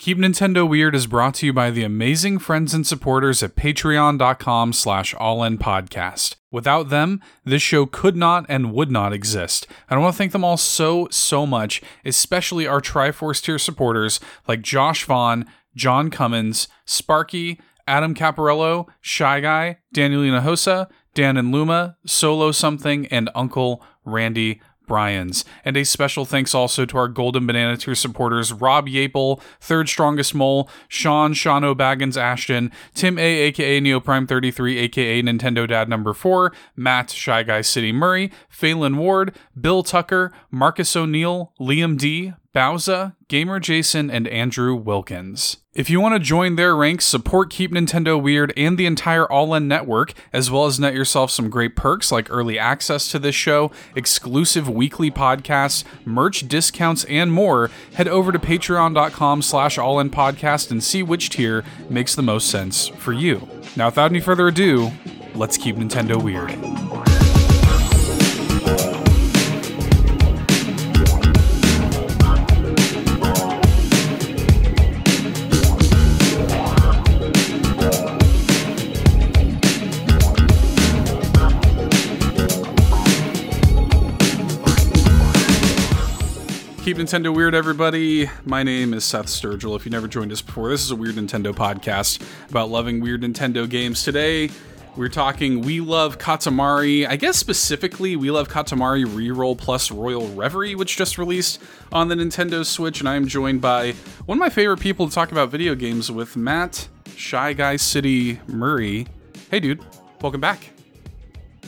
Keep Nintendo Weird is brought to you by the amazing friends and supporters at patreon.com slash allinpodcast. Without them, this show could not and would not exist. And I want to thank them all so, so much, especially our Triforce tier supporters like Josh Vaughn, John Cummins, Sparky, Adam Caparello, Shy Guy, Daniel Hinojosa, Dan and Luma, Solo Something, and Uncle Randy Bryans. And a special thanks also to our Golden Banana Tier supporters Rob Yapel, Third Strongest Mole, Sean, Sean Baggins Ashton, Tim A, aka Neoprime33, aka Nintendo Dad number 4, Matt, Shy Guy City Murray, Phelan Ward, Bill Tucker, Marcus O'Neill, Liam D, Bowza, Gamer Jason, and Andrew Wilkins. If you want to join their ranks, support Keep Nintendo Weird and the entire All In network, as well as net yourself some great perks like early access to this show, exclusive weekly podcasts, merch discounts, and more, head over to patreon.com slash allinpodcast and see which tier makes the most sense for you. Now, without any further ado, let's keep Nintendo weird. Keep Nintendo Weird, everybody. My name is Seth Sturgill. If you never joined us before, this is a Weird Nintendo podcast about loving weird Nintendo games. Today, we're talking We Love Katamari. I guess specifically, We Love Katamari Reroll Plus Royal Reverie, which just released on the Nintendo Switch. And I am joined by one of my favorite people to talk about video games with, Matt Shy Guy City Murray. Hey, dude. Welcome back.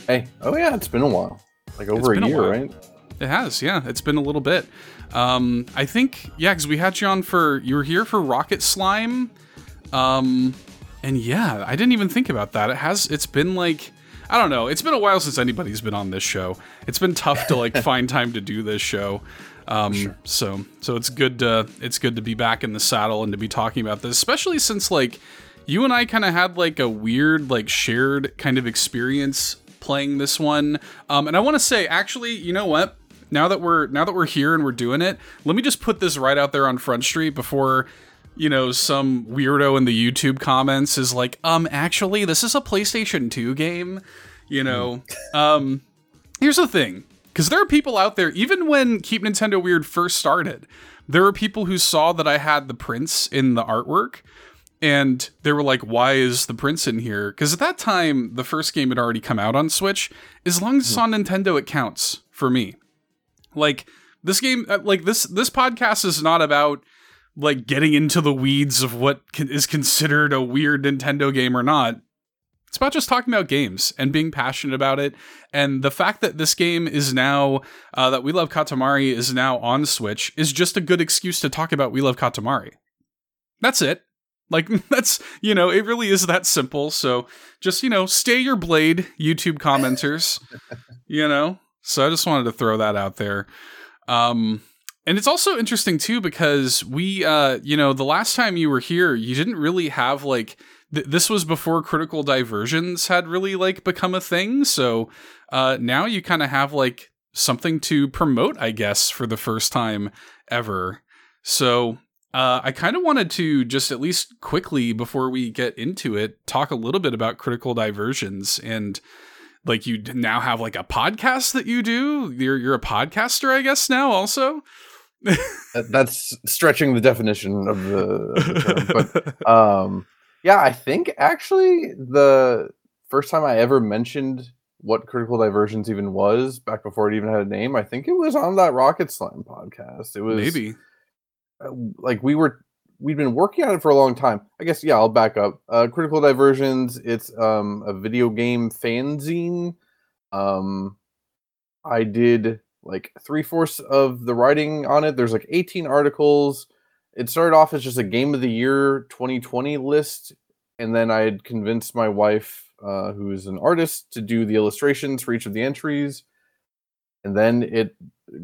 Hey. Oh, yeah. It's been a while. Like over a year, a right? It has, yeah. It's been a little bit. Um, I think, yeah, because we had you on for, you were here for Rocket Slime. Um, and yeah, I didn't even think about that. It has, it's been like, I don't know. It's been a while since anybody's been on this show. It's been tough to like find time to do this show. Um, sure. so, so it's good to, it's good to be back in the saddle and to be talking about this, especially since like you and I kind of had like a weird, like shared kind of experience playing this one. Um, and I want to say, actually, you know what? Now that we're now that we're here and we're doing it, let me just put this right out there on Front Street before you know some weirdo in the YouTube comments is like, um, actually, this is a PlayStation 2 game. You know, mm. um, here's the thing, because there are people out there, even when Keep Nintendo Weird first started, there were people who saw that I had the Prince in the artwork. And they were like, why is the Prince in here? Because at that time, the first game had already come out on Switch. As long as it's mm. on Nintendo, it counts for me. Like this game, uh, like this this podcast is not about like getting into the weeds of what is considered a weird Nintendo game or not. It's about just talking about games and being passionate about it. And the fact that this game is now, uh, that We Love Katamari is now on Switch is just a good excuse to talk about We Love Katamari. That's it. Like, that's, you know, it really is that simple. So just, you know, stay your blade, YouTube commenters. you know, so I just wanted to throw that out there. Um, and it's also interesting too because we, uh, you know, the last time you were here, you didn't really have like th- this was before critical diversions had really like become a thing. So uh, now you kind of have like something to promote, I guess, for the first time ever. So uh, I kind of wanted to just at least quickly before we get into it talk a little bit about critical diversions and like you now have like a podcast that you do? You're you're a podcaster i guess now also? That's stretching the definition of the, of the term. but um yeah i think actually the first time i ever mentioned what critical diversions even was back before it even had a name i think it was on that rocket slime podcast. It was maybe. uh, like we were we've been working on it for a long time. I guess yeah, I'll back up. Uh, Critical Diversions. It's um, a video game fanzine. Um, I did like three fourths of the writing on it. There's like 18 articles. It started off as just a Game of the Year 2020 list, and then I had convinced my wife, uh, who is an artist, to do the illustrations for each of the entries. And then it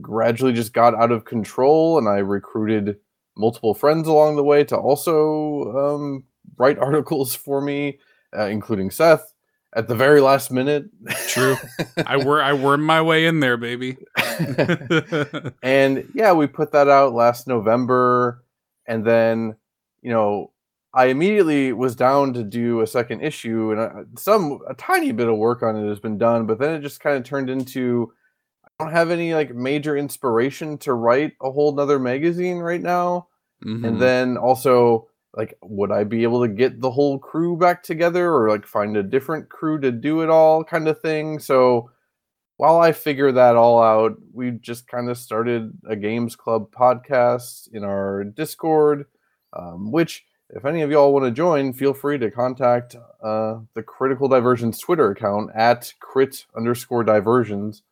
gradually just got out of control, and I recruited multiple friends along the way to also um, write articles for me, uh, including Seth at the very last minute. True. I wor I wormed my way in there, baby. and yeah, we put that out last November, and then you know, I immediately was down to do a second issue, and I, some a tiny bit of work on it has been done, but then it just kind of turned into I don't have any like major inspiration to write a whole nother magazine right now. Mhm. And then also like would I be able to get the whole crew back together or like find a different crew to do it all kind of thing. So while I figure that all out, we just kind of started a games club podcast in our Discord, um, which if any of y'all want to join, feel free to contact uh, the Critical Diversions Twitter account at crit underscore diversions.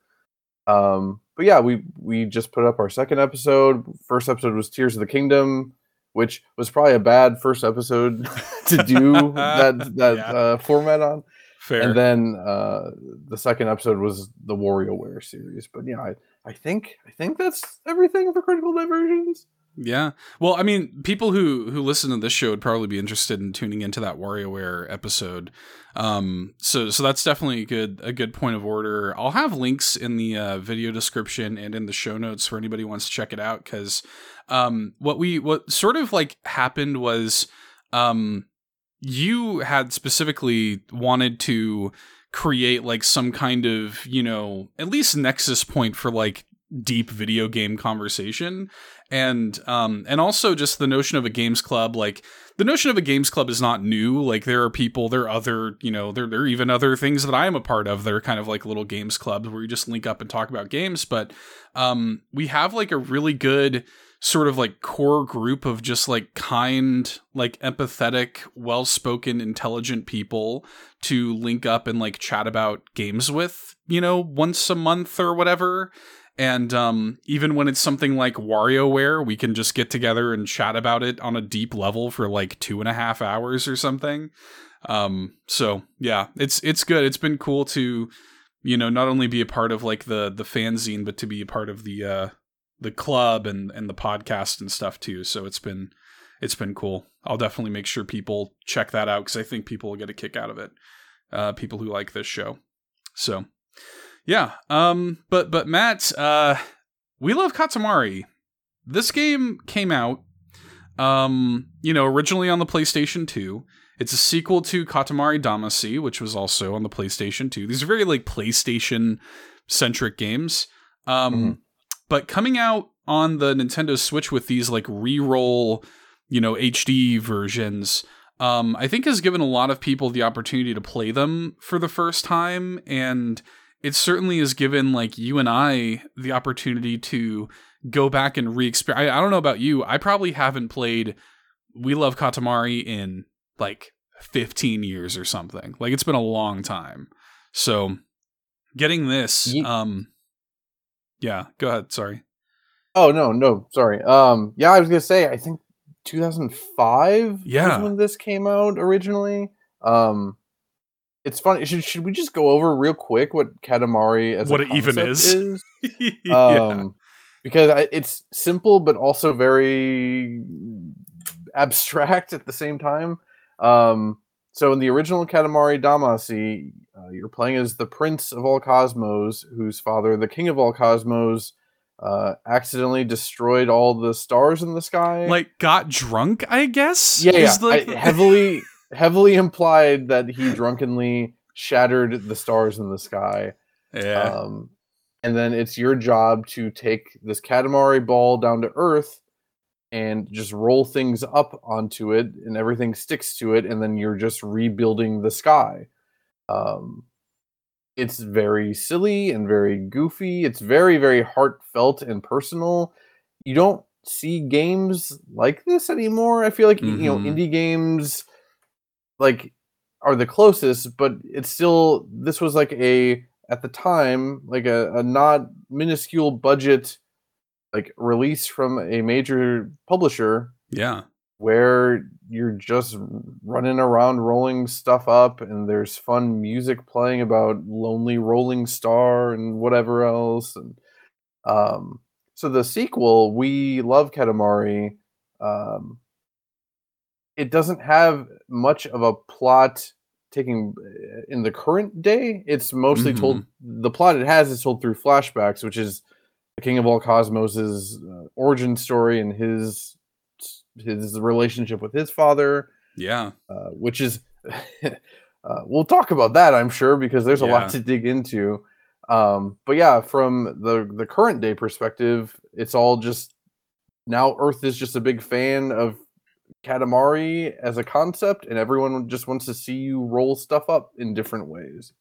Um, but yeah, we we just put up our second episode. First episode was Tears of the Kingdom, which was probably a bad first episode to do that that Yeah. uh, format on. Fair. And then uh, the second episode was the WarioWare series. But yeah, I, I think I think that's everything for Critical Diversions. Yeah. Well, I mean, people who who listen to this show would probably be interested in tuning into that WarioWare episode. Um, so so that's definitely a good a good point of order. I'll have links in the uh, video description and in the show notes for anybody wants to check it out. Because um, what we what sort of like happened was um, you had specifically wanted to create like some kind of you know at least nexus point for like deep video game conversation. And um and also just the notion of a games club like the notion of a games club is not new. Like there are people there are other you know there, there are even other things that i am a part of that are kind of like little games clubs where you just link up and talk about games. But um we have like a really good sort of like core group of just like kind like empathetic well-spoken intelligent people to link up and like chat about games with you know once a month or whatever and um, even when it's something like WarioWare, we can just get together and chat about it on a deep level for like two and a half hours or something. Um, so yeah, it's it's good. It's been cool to, you know, not only be a part of like the the fanzine, but to be a part of the uh, the club and and the podcast and stuff too. So it's been it's been cool. I'll definitely make sure people check that out because I think people will get a kick out of it. Uh, people who like this show. So yeah. Um. But but Matt, uh, we love Katamari. This game came out, um, you know, originally on the PlayStation Two. It's a sequel to Katamari Damacy, which was also on the PlayStation Two. These are very like PlayStation centric games. Um, Mhm. but coming out on the Nintendo Switch with these like re-roll, you know, HD versions, um, I think has given a lot of people the opportunity to play them for the first time, and it certainly has given like you and I the opportunity to go back and re-experience. I, I don't know about you, I probably haven't played We Love Katamari in like 15 years or something. Like it's been a long time. So getting this, Ye- um, yeah, go ahead. Sorry. Oh no, no, sorry. Um, yeah, I was gonna say I think 2005 Yeah. when this came out originally. Um, it's funny. Should should we just go over real quick what Katamari as a What it even is? is? yeah. um, because I, it's simple but also very abstract at the same time. Um, so in the original Katamari Damacy, uh, you're playing as the Prince of all Cosmos, whose father, the King of all Cosmos, uh, accidentally destroyed all the stars in the sky. like got drunk, I guess. yeah, yeah. like I- heavily, heavily implied that he drunkenly shattered the stars in the sky. yeah. Um, and then it's your job to take this Katamari ball down to Earth and just roll things up onto it, and everything sticks to it, and then you're just rebuilding the sky. Um, it's very silly and very goofy. It's very, very heartfelt and personal. You don't see games like this anymore. I feel like you know Mhm. indie games like are the closest, but it's still this was like a at the time like a, a not minuscule budget like release from a major publisher yeah. where you're just running around rolling stuff up and there's fun music playing about lonely rolling star and whatever else and um so the sequel we love katamari um it doesn't have much of a plot taking uh, in the current day it's mostly told the plot it has is told through flashbacks which is the king of all cosmos's uh, origin story and his his relationship with his father, Yeah. uh, which is uh, we'll talk about that, I'm sure, because there's a Yeah. lot to dig into. Um, but yeah, from the the current day perspective, it's all just now Earth is just a big fan of Katamari as a concept, and everyone just wants to see you roll stuff up in different ways.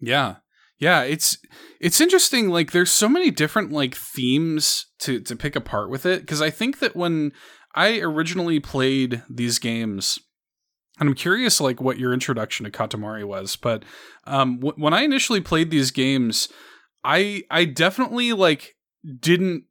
Yeah. Yeah, it's it's interesting like there's so many different like themes to to pick apart with it cuz I think that when I originally played these games and I'm curious like what your introduction to Katamari was, but um w- when I initially played these games, I I definitely like didn't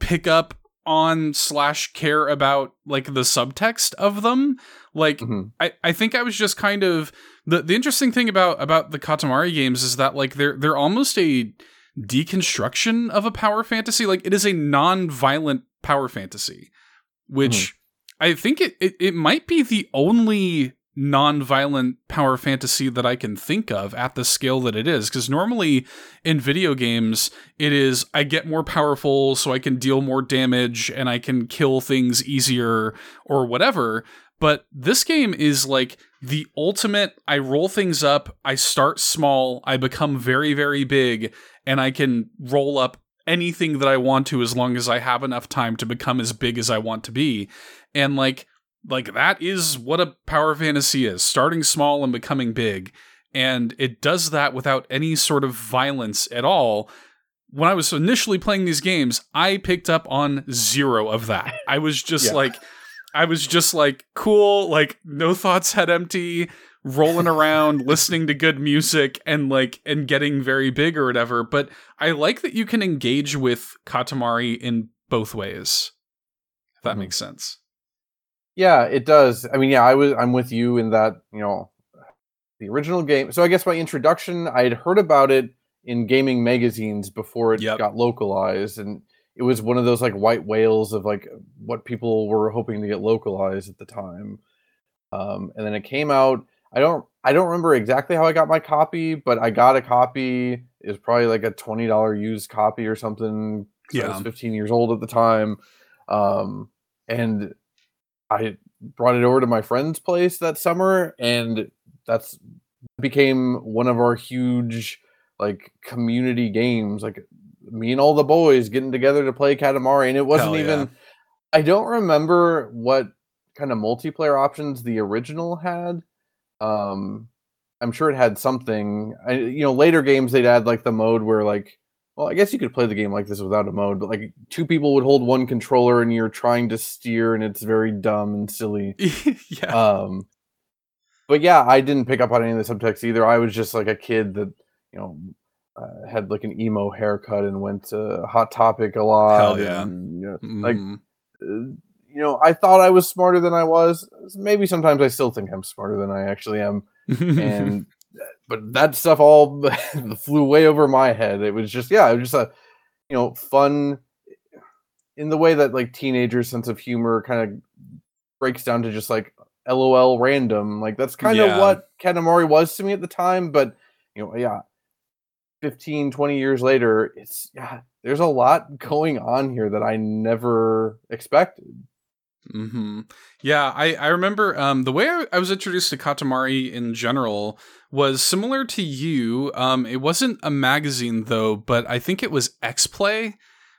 pick up on slash care about like the subtext of them. Like Mhm. I, I think I was just kind of the the interesting thing about about the Katamari games is that like they're they're almost a deconstruction of a power fantasy. Like it is a non-violent power fantasy, which I think it, it it might be the only non-violent power fantasy that I can think of at the scale that it is because normally in video games it is I get more powerful so I can deal more damage and I can kill things easier or whatever but this game is like the ultimate I roll things up, I start small, I become very, very big, and I can roll up anything that I want to as long as I have enough time to become as big as I want to be. And like like that is what a power fantasy is, starting small and becoming big. And it does that without any sort of violence at all. When I was initially playing these games, I picked up on zero of that. I was just Yeah. like I was just like cool, like no thoughts head empty, rolling around, listening to good music and like and getting very big or whatever. But I like that you can engage with Katamari in both ways. If that Mhm. makes sense. Yeah, it does. I mean, yeah, I was I'm with you in that, you know, the original game. So I guess my introduction, I had heard about it in gaming magazines before it Yep. got localized and it was one of those like white whales of like what people were hoping to get localized at the time. Um, and then it came out. I don't I don't remember exactly how I got my copy, but I got a copy. It was probably like a twenty dollar used copy or something. 'cause I was fifteen years old at the time, um, and I brought it over to my friend's place that summer, and that's became one of our huge like community games. Like me and all the boys getting together to play Katamari, and it wasn't Hell even. I don't remember what kind of multiplayer options the original had. Um, I'm sure it had something. I, you know, later games they'd add like the mode where like, well, I guess you could play the game like this without a mode, but like two people would hold one controller and you're trying to steer, and it's very dumb and silly. yeah. Um, but yeah, I didn't pick up on any of the subtext either. I was just like a kid that you know uh, had like an emo haircut and went to Hot Topic a lot. Hell yeah. and, you know, like Mhm. uh, you know, I thought I was smarter than I was. Maybe sometimes I still think I'm smarter than I actually am. And but that stuff all flew way over my head. It was just yeah, it was just a you know fun in the way that like teenagers' sense of humor kind of breaks down to just like LOL random. Like that's kind of Yeah. what Katamari was to me at the time. But you know, yeah, 15, 20 years later, it's yeah, there's a lot going on here that I never expected. Hmm Yeah, I, I remember um, the way I, I was introduced to Katamari in general was similar to you. Um, it wasn't a magazine though, but I think it was X Play,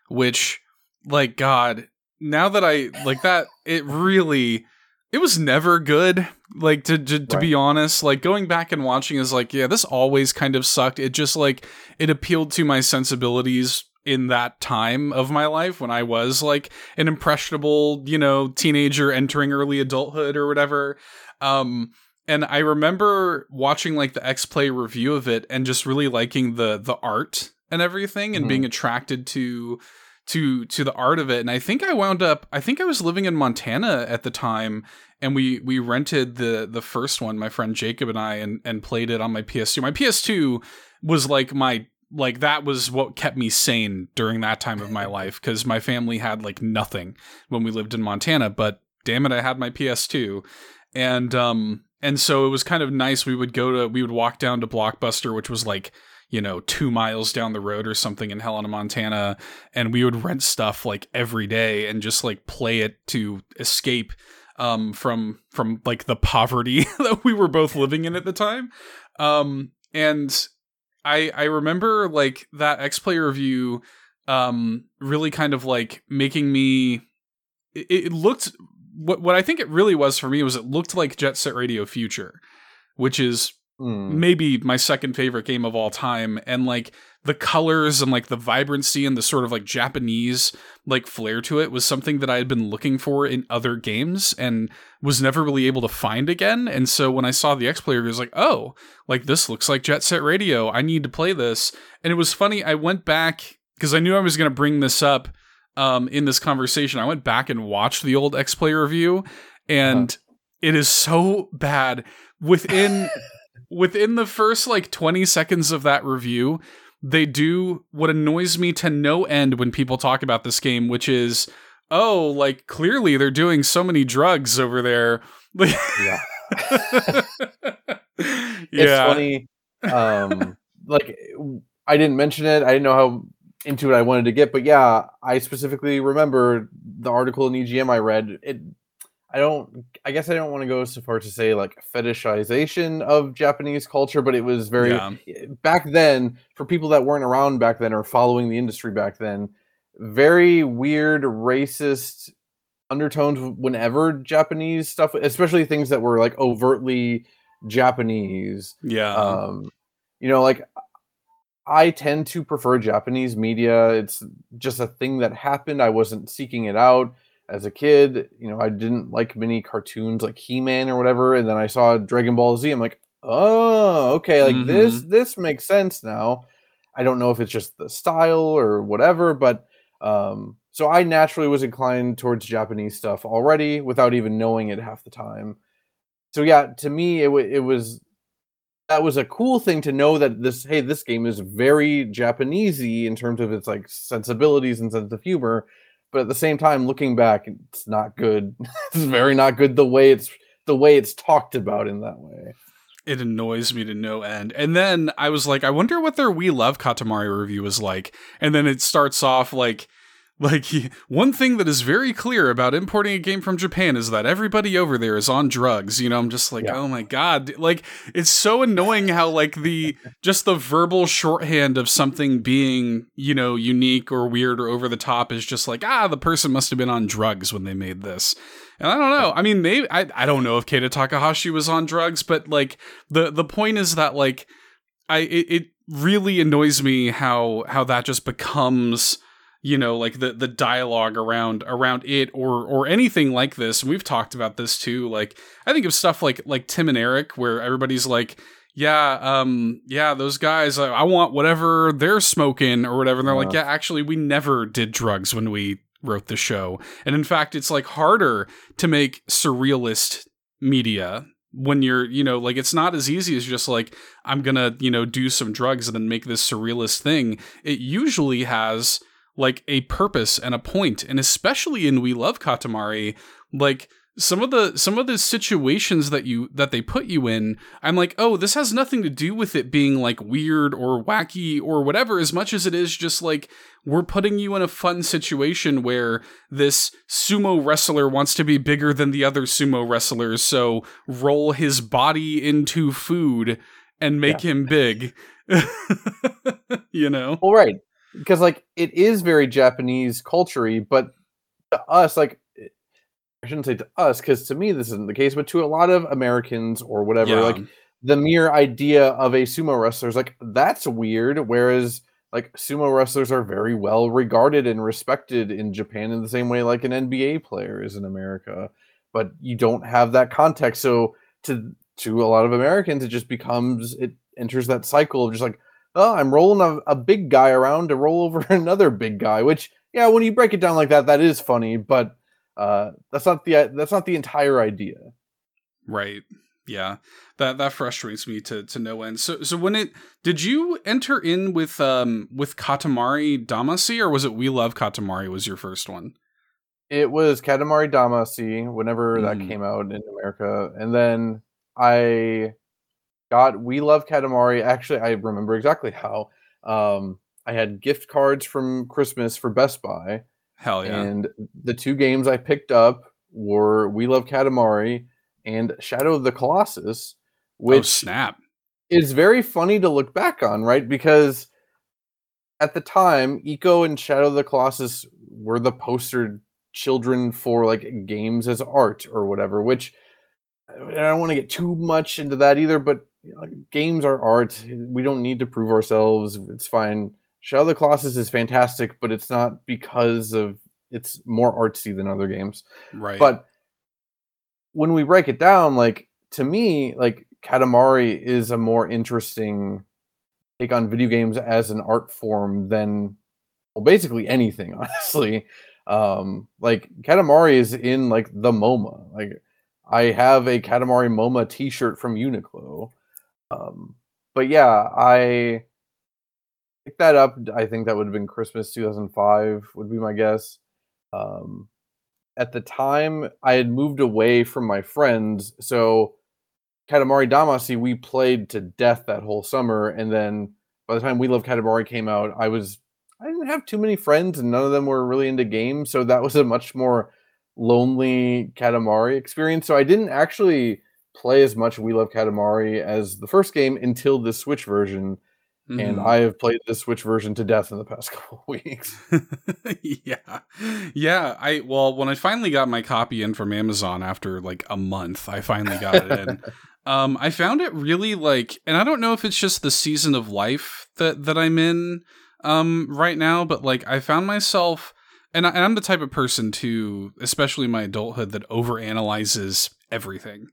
which, like, God, now that I like that, it really, it was never good. Like to to, to be honest, like going back and watching is like, yeah, this always kind of sucked. It just like it appealed to my sensibilities in that time of my life when I was like an impressionable, you know, teenager entering early adulthood or whatever. Um and I remember watching like the X Play review of it and just really liking the the art and everything and Mhm. being attracted to to to the art of it. And I think I wound up I think I was living in Montana at the time and we we rented the the first one, my friend Jacob and I and and played it on my PS2. My PS2 was like my like that was what kept me sane during that time of my life because my family had like nothing when we lived in Montana. But damn it, I had my PS2, and um and so it was kind of nice. We would go to we would walk down to Blockbuster, which was like you know, two miles down the road or something in Helena, Montana. And we would rent stuff like every day and just like play it to escape um, from from like the poverty that we were both living in at the time. Um, and I I remember like that X Play review um, really kind of like making me. It, it looked what what I think it really was for me was it looked like Jet Set Radio Future, which is Mm. maybe my second favorite game of all time and like the colors and like the vibrancy and the sort of like japanese like flair to it was something that i had been looking for in other games and was never really able to find again. And so when i saw the x player it was like oh like this looks like jet set radio. I need to play this. And it was funny i went back because i knew i was going to bring this up um, in this conversation. I went back and watched the old x player review and it is so bad. Within within the first like 20 seconds of that review, they do what annoys me to no end when people talk about this game, which is, oh, like clearly they're doing so many drugs over there. Yeah. yeah. It's funny. Um, like I didn't mention it. I didn't know how into it I wanted to get, but yeah, I specifically remember the article in EGM I read. It. I don't. I guess I don't want to go so far to say like fetishization of Japanese culture, but it was very Yeah. back then for people that weren't around back then or following the industry back then. Very weird, racist undertones whenever Japanese stuff, especially things that were like overtly Japanese Yeah. um you know like i tend to prefer japanese media it's just a thing that happened i wasn't seeking it out as a kid you know i didn't like many cartoons like he-man or whatever and then i saw dragon ball z i'm like oh okay like this this makes sense now. I don't know if it's just the style or whatever but um so i naturally was inclined towards japanese stuff already without even knowing it half the time. So yeah to me it, wa it was that was a cool thing to know that this hey this game is very japanesey in terms of its like sensibilities and sense of humor but at the same time looking back it's not good it's very not good the way it's the way it's talked about in that way it annoys me to no end. And then I was like, I wonder what their We Love Katamari review is like. And then it starts off like, like one thing that is very clear about importing a game from Japan is that everybody over there is on drugs. You know, I'm just like, Yeah. oh my god, like it's so annoying how like the just the verbal shorthand of something being you know unique or weird or over the top is just like ah the person must have been on drugs when they made this. And I don't know. I mean, maybe I, I don't know if Keita Takahashi was on drugs, but like the the point is that like I it, it really annoys me how how that just becomes you know like the the dialogue around around it or or anything like this. And we've talked about this too. Like I think of stuff like like Tim and Eric where everybody's like yeah, um, yeah, those guys, I, I want whatever they're smoking or whatever. And they're like, Yeah. yeah, actually, we never did drugs when we wrote the show. And in fact, it's like harder to make surrealist media when you're, you know, like it's not as easy as just like, I'm gonna, you know, do some drugs and then make this surrealist thing. It usually has like a purpose and a point, and especially in We Love Katamari, like some of the some of the situations that you that they put you in i'm like oh this has nothing to do with it being like weird or wacky or whatever as much as it is just like we're putting you in a fun situation where this sumo wrestler wants to be bigger than the other sumo wrestlers so roll his body into food and make him big. You know? Well right because like it is very japanese culture but to us like i shouldn't say to us because to me this isn't the case but to a lot of americans or whatever Yeah. like the mere idea of a sumo wrestler is like that's weird whereas like sumo wrestlers are very well regarded and respected in japan in the same way like an nba player is in america but you don't have that context so to to a lot of americans it just becomes it enters that cycle of just like oh i'm rolling a, a big guy around to roll over another big guy which yeah when you break it down like that that is funny but uh that's not the that's not the entire idea Right. Yeah. That that frustrates me to to no end. So so when it did you enter in with um with Katamari Damacy or was it We Love Katamari was your first one? it was katamari damacy whenever that Mhm. came out in america and then i got We Love Katamari. Actually, I remember exactly how. Um, I had gift cards from Christmas for Best Buy. Hell yeah. And the two games I picked up were We Love Katamari and Shadow of the Colossus, oh which snap. is very funny to look back on, right? Because at the time, Ico and Shadow of the Colossus were the poster children for like games as art or whatever, which I don't want to get too much into that either, but games are art. We don't need to prove ourselves. It's fine. Shadow of the Colossus is fantastic, but it's not because of it's more artsy than other games. Right. But when we break it down, like to me, like Katamari is a more interesting take on video games as an art form than well, basically anything, honestly. Um, like Katamari is in like the MoMA. Like I have a Katamari MoMA T-shirt from Uniqlo. Um, but yeah, I picked that up. I think that would have been Christmas 2005 would be my guess. Um, at the time, I had moved away from my friends, so Katamari Damacy we played to death that whole summer, and then by the time We Love Katamari came out, I was I didn't have too many friends, and none of them were really into games, so that was a much more lonely Katamari experience. So I didn't actually play as much We Love Katamari as the first game until the Switch version, and Mhm. I have played the Switch version to death in the past couple weeks. yeah. Yeah. I well, when I finally got my copy in from Amazon after like a month, I finally got it in. Um, I found it really like and I don't know if it's just the season of life that that I'm in um right now, but like I found myself and, I, and I'm the type of person to, especially in my adulthood, that overanalyzes everything.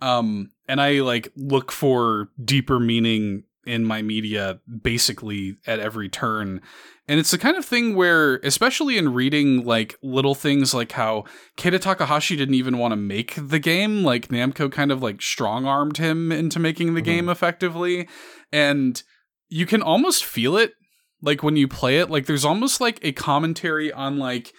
Um, and I like look for deeper meaning in my media basically at every turn. And it's the kind of thing where, especially in reading like little things like how Keita Takahashi didn't even want to make the game, like Namco kind of like strong armed him into making the Mhm. game effectively. And you can almost feel it like when you play it. Like there's almost like a commentary on like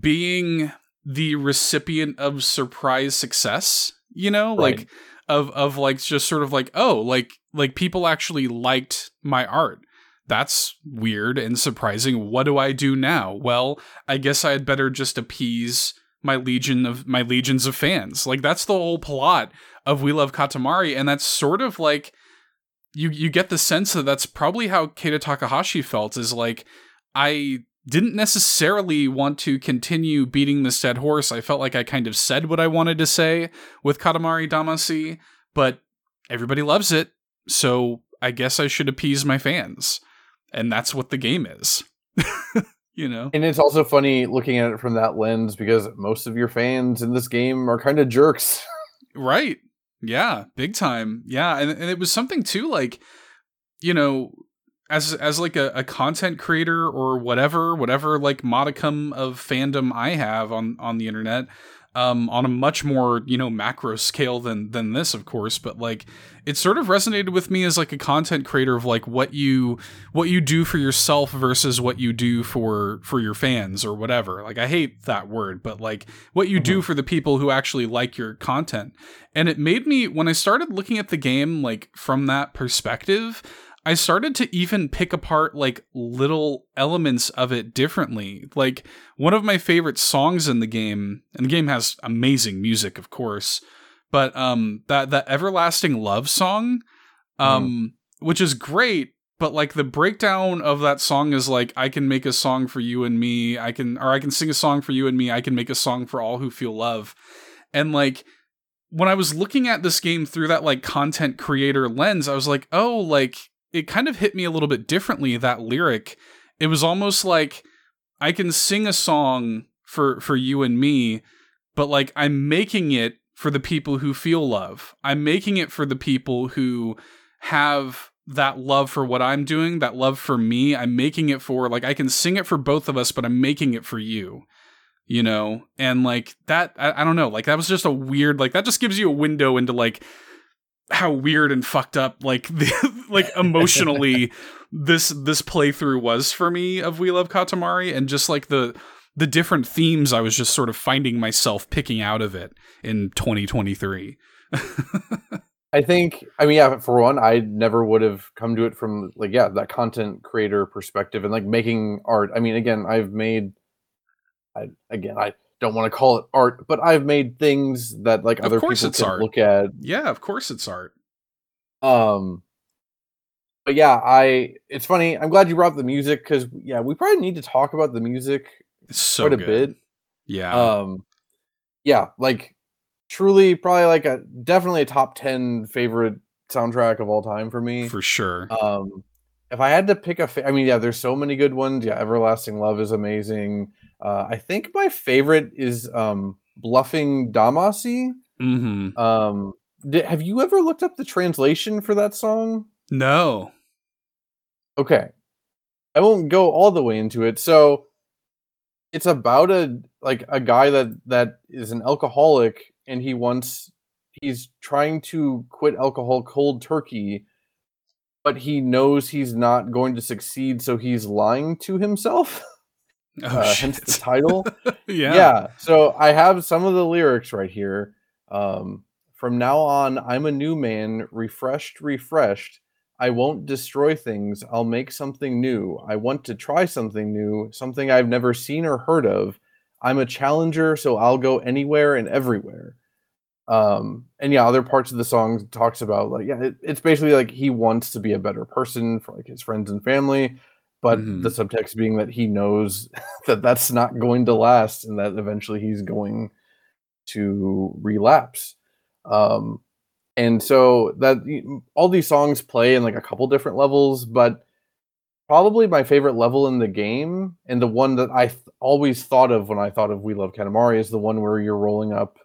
being the recipient of surprise success, you know? Right. Like of of like just sort of like oh like like people actually liked my art that's weird and surprising what do i do now well i guess i had better just appease my legion of my legions of fans like that's the whole plot of we love katamari and that's sort of like you you get the sense that that's probably how Keita Takahashi felt is like I didn't necessarily want to continue beating this dead horse. I felt like I kind of said what I wanted to say with Katamari Damacy, but everybody loves it, so I guess I should appease my fans. And that's what the game is. you know? And it's also funny looking at it from that lens because most of your fans in this game are kind of jerks. Right. Yeah, big time. Yeah, and, and it was something too like you know, as as like a, a content creator or whatever, whatever like modicum of fandom I have on on the internet, um, on a much more you know macro scale than than this, of course. But like, it sort of resonated with me as like a content creator of like what you what you do for yourself versus what you do for for your fans or whatever. Like, I hate that word, but like what you do for the people who actually like your content. And it made me when I started looking at the game like from that perspective. I started to even pick apart like little elements of it differently. Like one of my favorite songs in the game, and the game has amazing music, of course, but um that that everlasting love song, um, which is great, but like the breakdown of that song is like I can make a song for you and me, I can or I can sing a song for you and me, I can make a song for all who feel love. And like when I was looking at this game through that like content creator lens, I was like, "Oh, like it kind of hit me a little bit differently that lyric. It was almost like i can sing a song for for you and me but like i'm making it for the people who feel love. I'm making it for the people who have that love for what i'm doing that love for me. I'm making it for like i can sing it for both of us but i'm making it for you you know? And like that I, I don't know like that was just a weird like that just gives you a window into like how weird and fucked up like the like emotionally this this playthrough was for me of We Love Katamari and just like the the different themes I was just sort of finding myself picking out of it in 2023. I think, I mean, yeah, for one, I never would have come to it from like, yeah, that content creator perspective and like making art. I mean, again, I've made, I again, I don't want to call it art, but I've made things that like Of other people it's can art. look at. Yeah, of course it's art. Um, but yeah, I. It's funny. I'm glad you brought up the music because yeah, we probably need to talk about the music It's so quite a good. bit. Yeah. Um, yeah, like truly, probably like a definitely a top ten favorite soundtrack of all time for me. for sure. Um, if I had to pick a, fa- I mean, yeah, there's so many good ones. Yeah, Everlasting Love is amazing. Uh, I think my favorite is um, Bluffing Damacy. hmm Um, di- have you ever looked up the translation for that song? No. Okay, I won't go all the way into it. So, it's about a like a guy that that is an alcoholic, and he wants he's trying to quit alcohol cold turkey but he knows he's not going to succeed so he's lying to himself Oh uh, hence the title. Yeah. yeah. so i have some of the lyrics right here. Um, from now on i'm a new man refreshed refreshed. I won't destroy things. I'll make something new. I want to try something new something i've never seen or heard of. I'm a challenger so i'll go anywhere and everywhere. Um and yeah other parts of the song talks about like yeah it, it's basically like he wants to be a better person for like his friends and family but Mhm. the subtext being that he knows that that's not going to last and that eventually he's going to relapse um and so that all these songs play in like a couple different levels but probably my favorite level in the game and the one that i th- always thought of when i thought of we love katamari is the one where you're rolling up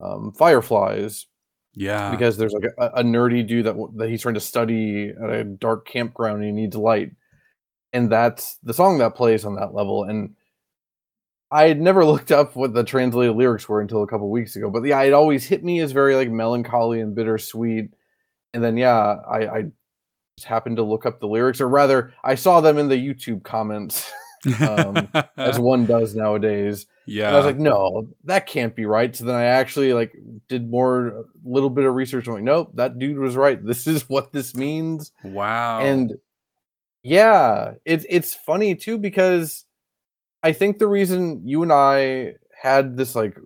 um, fireflies Yeah. because there's like a, a nerdy dude that, that he's trying to study at a dark campground and he needs light and that's the song that plays on that level and i had never looked up what the translated lyrics were until a couple weeks ago but yeah it always hit me as very like melancholy and bittersweet and then yeah i i just happened to look up the lyrics or rather i saw them in the youtube comments um, as one does nowadays yeah. and I was like, no, that can't be right. So then I actually like did more, a little bit of research. I'm like, nope, that dude was right. This is what this means. wow. And yeah, it's it's funny too because I think the reason you and I had this like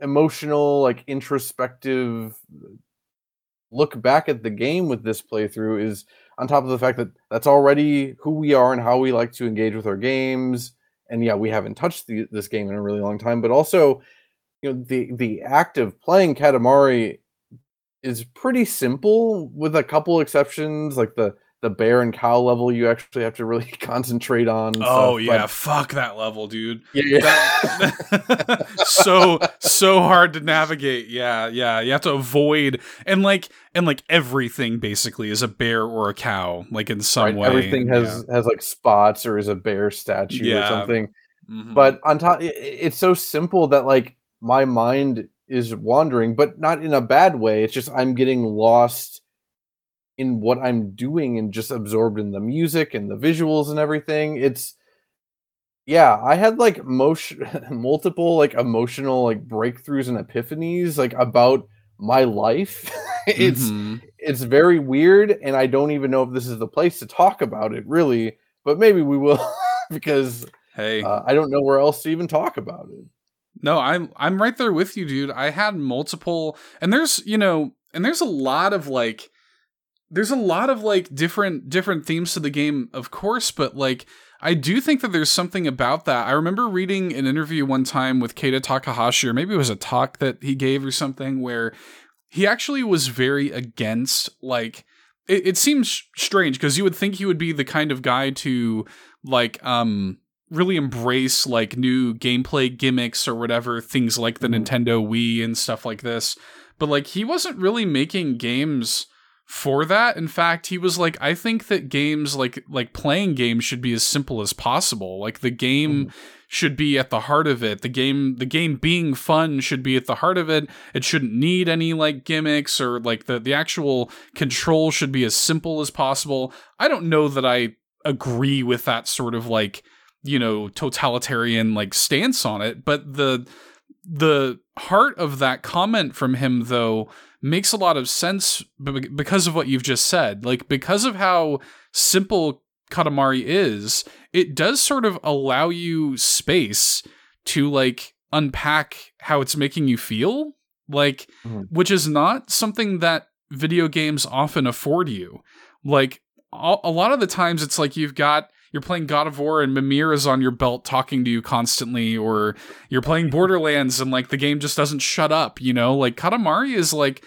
emotional, like introspective look back at the game with this playthrough is on top of the fact that that's already who we are and how we like to engage with our games. And yeah we haven't touched the, this game in a really long time but also you know the the act of playing katamari is pretty simple with a couple exceptions like the the bear and cow level you actually have to really concentrate on oh stuff, yeah, but- fuck that level, dude. yeah, yeah. That- so so hard to navigate. Yeah, yeah. You have to avoid and like and like everything basically is a bear or a cow, like in some Right, way. everything has has like spots or is a bear statue or something Yeah. Mhm. but on top it's so simple that like my mind is wandering but not in a bad way it's just i'm getting lost in what i'm doing and just absorbed in the music and the visuals and everything it's yeah i had like motion multiple like emotional like breakthroughs and epiphanies like about my life it's Mhm. it's very weird and i don't even know if this is the place to talk about it really but maybe we will because hey. uh, I don't know where else to even talk about it. No, I'm I'm right there with you, dude. I had multiple and there's, you know, and there's a lot of like there's a lot of like different different themes to the game, of course, but like I do think that there's something about that. I remember reading an interview one time with Keita Takahashi, or maybe it was a talk that he gave or something, where he actually was very against like it, it seems strange because you would think he would be the kind of guy to like um really embrace like new gameplay gimmicks or whatever things like the Mhm. Nintendo Wii and stuff like this but like he wasn't really making games for that. In fact he was like I think that games like like playing games should be as simple as possible. Like the game mm-hmm. should be at the heart of it. The game the game being fun should be at the heart of it. It shouldn't need any like gimmicks or like the the actual control should be as simple as possible. I don't know that I agree with that sort of like you know totalitarian like stance on it but the the heart of that comment from him though makes a lot of sense because of what you've just said. Like because of how simple Katamari is, it does sort of allow you space to like unpack how it's making you feel, like Mhm. which is not something that video games often afford you. Like a lot of the times it's like you've got you're playing God of War and Mimir is on your belt talking to you constantly, or you're playing Borderlands and like the game just doesn't shut up, you know? Like Katamari is like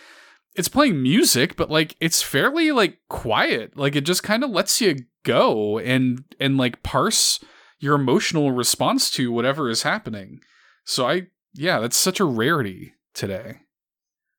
it's playing music, but like it's fairly like quiet. Like it just kind of lets you go and and like parse your emotional response to whatever is happening. So I yeah, that's such a rarity today.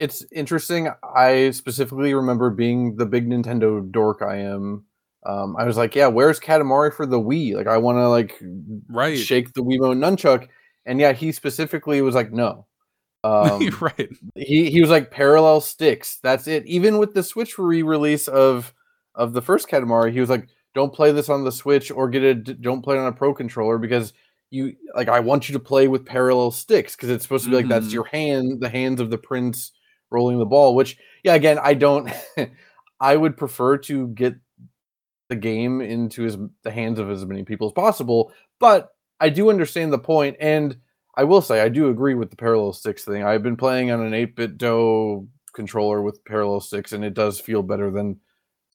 it's interesting. I specifically remember being the big Nintendo dork I am. Um, I was like, yeah, where's Katamari for the Wii? Like, I want to like Right. shake the Wii Wiimote nunchuck, and yeah, he specifically was like, no. Um, right. he he was like parallel sticks. That's it. Even with the Switch re-release of of the first Katamari, he was like, don't play this on the Switch or get it. Don't play it on a Pro controller because you like I want you to play with parallel sticks because it's supposed to be like Mhm. that's your hand, the hands of the prince rolling the ball. Which yeah, again, I don't. I would prefer to get the game into as the hands of as many people as possible, but I do understand the point and. I will say I do agree with the parallel sticks thing. I've been playing on an 8BitDo controller with parallel sticks, and it does feel better than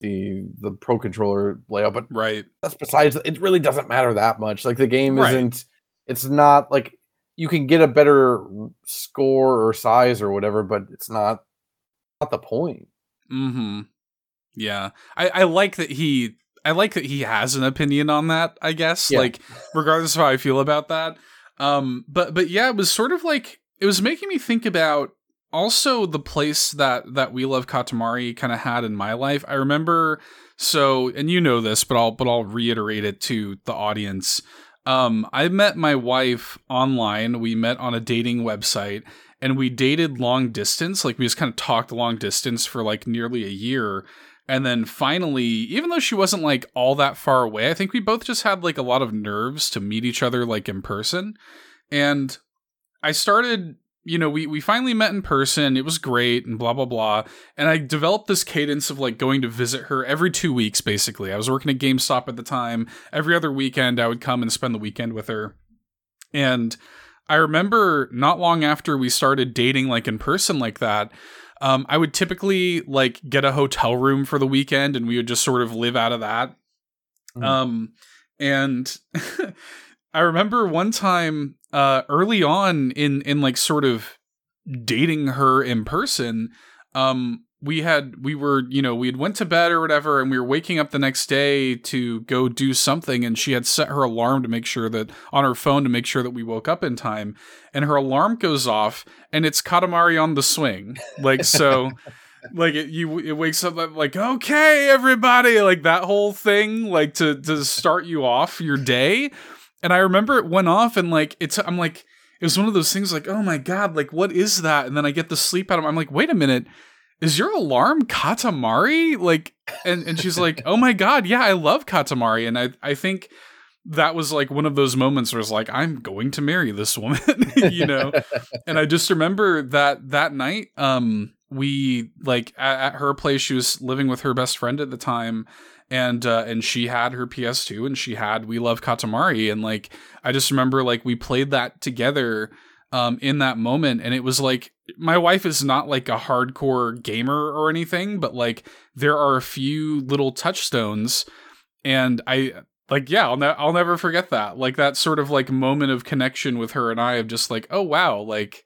the the Pro controller layout. But Right. that's besides. It really doesn't matter that much. Like the game Right. isn't. It's not like you can get a better score or size or whatever, but it's not not the point. Mm-hmm. Yeah. I, I like that he I like that he has an opinion on that, I guess. Yeah. Like regardless of how I feel about that. Um but but yeah, it was sort of like it was making me think about also the place that that we love Katamari kind of had in my life. I remember so and you know this, but I'll but I'll reiterate it to the audience. Um I met my wife online. We met on a dating website and we dated long distance. Like we just kind of talked long distance for like nearly a year. And then finally, even though she wasn't like all that far away, I think we both just had like a lot of nerves to meet each other like in person. And I started, you know, we we finally met in person. It was great and blah blah blah. And I developed this cadence of like going to visit her every 2 weeks basically. I was working at GameStop at the time. Every other weekend I would come and spend the weekend with her. And I remember not long after we started dating like in person like that, um, I would typically like get a hotel room for the weekend and we would just sort of live out of that. Mhm. Um, and I remember one time uh, early on in in like sort of dating her in person, um, we had we were you know we had went to bed or whatever, and we were waking up the next day to go do something, and she had set her alarm to make sure that on her phone to make sure that we woke up in time, and her alarm goes off, and it's Katamari on the swing, like so. like it you it wakes up like okay everybody like that whole thing like to to start you off your day. And i remember it went off and like it's i'm like it was one of those things like oh my god like what is that? And then i get the sleep out of i'm like wait a minute is your alarm katamari like and and she's like oh my god yeah i love katamari and i i think that was like one of those moments where it's like i'm going to marry this woman you know and I just remember that that night, um, we like at, at her place. She was living with her best friend at the time, and uh, and she had her PS2, and she had We Love Katamari, and like I just remember like we played that together, um, in that moment, and it was like my wife is not like a hardcore gamer or anything, but like there are a few little touchstones, and I like yeah I'll, ne- I'll never forget that like that sort of like moment of connection with her and i of just like oh wow like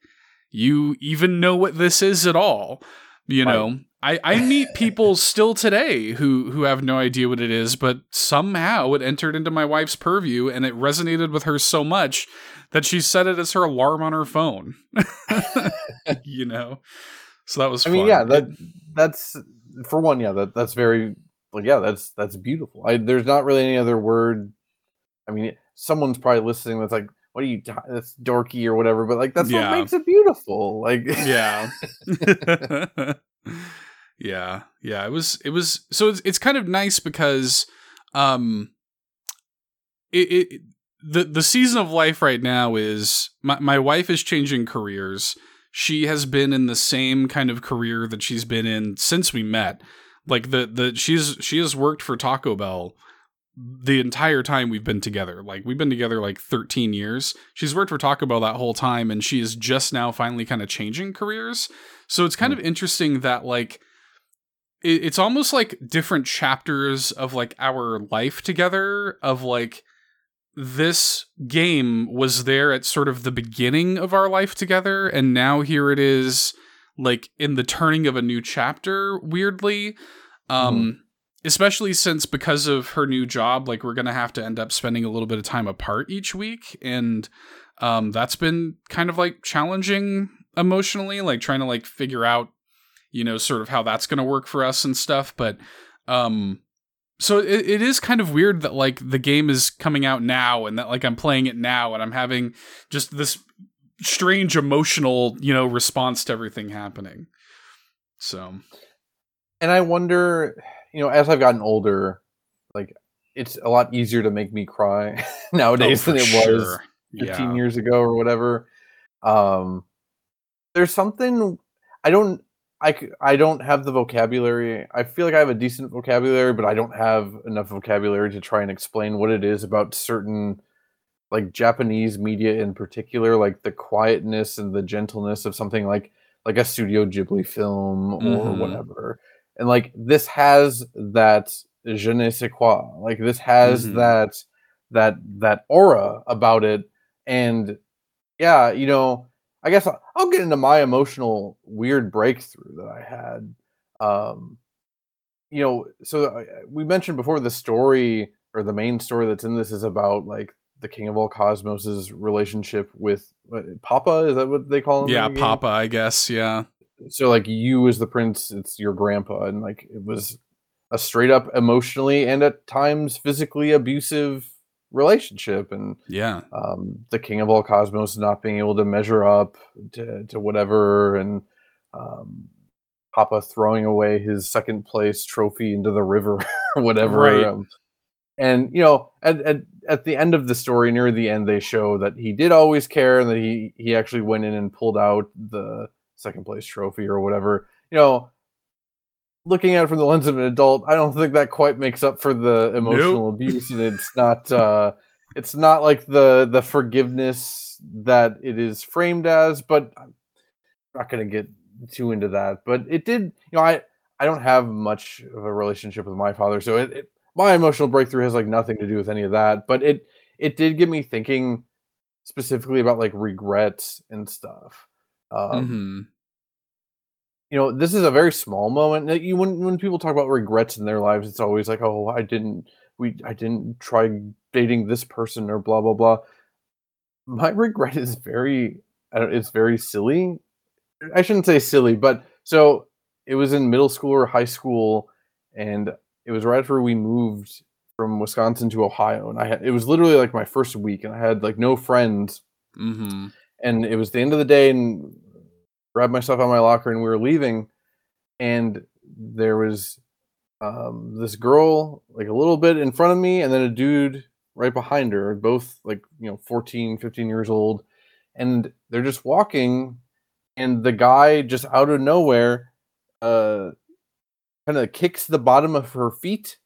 you even know what this is at all you Right. know i i meet people still today who who have no idea what it is but somehow it entered into my wife's purview and it resonated with her so much that she set it as her alarm on her phone you know so that was I mean, yeah, that that's for one, yeah, that that's very like yeah, that's that's beautiful. I there's not really any other word. I mean, someone's probably listening that's like, what are you? That's dorky or whatever. But like, that's Yeah. what makes it beautiful. Like, yeah yeah yeah it was it was so it's, it's kind of nice because um it, it the the season of life right now is my, my wife is changing careers she has been in the same kind of career that she's been in since we met. Like the the she's she has worked for Taco Bell the entire time we've been together. Like we've been together like 13 years. She's worked for Taco Bell that whole time and she is just now finally kind of changing careers. So it's kind mm. of interesting that like it, it's almost like different chapters of like our life together of like this game was there at sort of the beginning of our life together and now here it is like in the turning of a new chapter weirdly. Um mm especially since because of her new job like we're gonna have to end up spending a little bit of time apart each week and um that's been kind of like challenging emotionally like trying to like figure out you know sort of how that's gonna work for us and stuff but um so it, it is kind of weird that like the game is coming out now and that like i'm playing it now and i'm having just this strange emotional you know response to everything happening so and i wonder you know, as I've gotten older, like it's a lot easier to make me cry nowadays oh, than it sure. was 15 yeah. years ago or whatever. Um, there's something I don't I, I don't have the vocabulary. I feel like I have a decent vocabulary, but I don't have enough vocabulary to try and explain what it is about certain like Japanese media in particular, like the quietness and the gentleness of something like like a Studio Ghibli film or mm-hmm. whatever and like this has that je ne sais quoi like this has mm-hmm. that that that aura about it and yeah you know i guess i'll, I'll get into my emotional weird breakthrough that i had um you know so uh, we mentioned before the story or the main story that's in this is about like the king of all cosmos's relationship with what, papa? Is that what they call him yeah papa i guess yeah. So like you as the prince it's your grandpa and like it was a straight up emotionally and at times physically abusive relationship and yeah um the king of all cosmos not being able to measure up to, to whatever and um papa throwing away his second place trophy into the river or whatever right. um, and you know at, at at the end of the story near the end they show that he did always care and that he he actually went in and pulled out the second place trophy or whatever. You know, looking at it from the lens of an adult, I don't think that quite makes up for the emotional nope. abuse, and it's not. uh It's not like the the forgiveness that it is framed as, but I'm not going to get too into that. But it did, you know, I I don't have much of a relationship with my father, so it, it my emotional breakthrough has like nothing to do with any of that. But it it did get me thinking specifically about like regrets and stuff. Um, mm-hmm. You know, this is a very small moment. You when when people talk about regrets in their lives, it's always like, "Oh, I didn't we I didn't try dating this person or blah blah blah." My regret is very it's very silly. I shouldn't say silly, but so it was in middle school or high school, and it was right after we moved from Wisconsin to Ohio, and I had it was literally like my first week, and I had like no friends. Mm-hmm and it was the end of the day and grabbed my stuff out of my locker and we were leaving. And there was um, this girl like a little bit in front of me and then a dude right behind her both like you know 14 15 years old. And they're just walking and the guy just out of nowhere uh kind of kicks the bottom of her feet.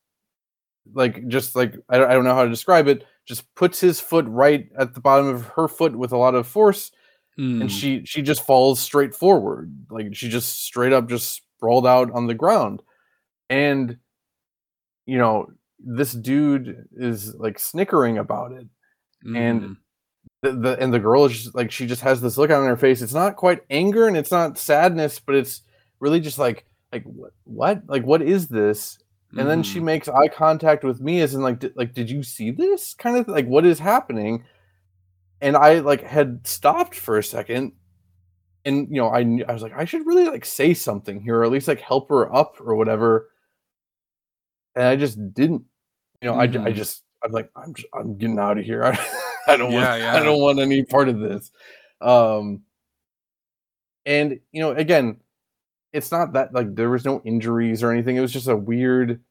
Like just like I don't, I don't know how to describe it. Just puts his foot right at the bottom of her foot with a lot of force mm. and hmm. she she just falls straight forward like she just straight up just sprawled out on the ground and you know this dude is like snickering about it mm. and the, the and the girl is just like she just has this look on her face it's not quite anger and it's not sadness but it's really just like like what what like what is this and then she mm. makes eye contact with me as in like like did you see this kind of like what is happening and i like had stopped for a second and you know i i was like i should really like say something here or at least like help her up or whatever and i just didn't you know mm-hmm. I, I just i'm like i'm just, i'm getting out of here i, I don't yeah, want yeah. i don't want any part of this um and you know again it's not that like there was no injuries or anything. It was just a weird,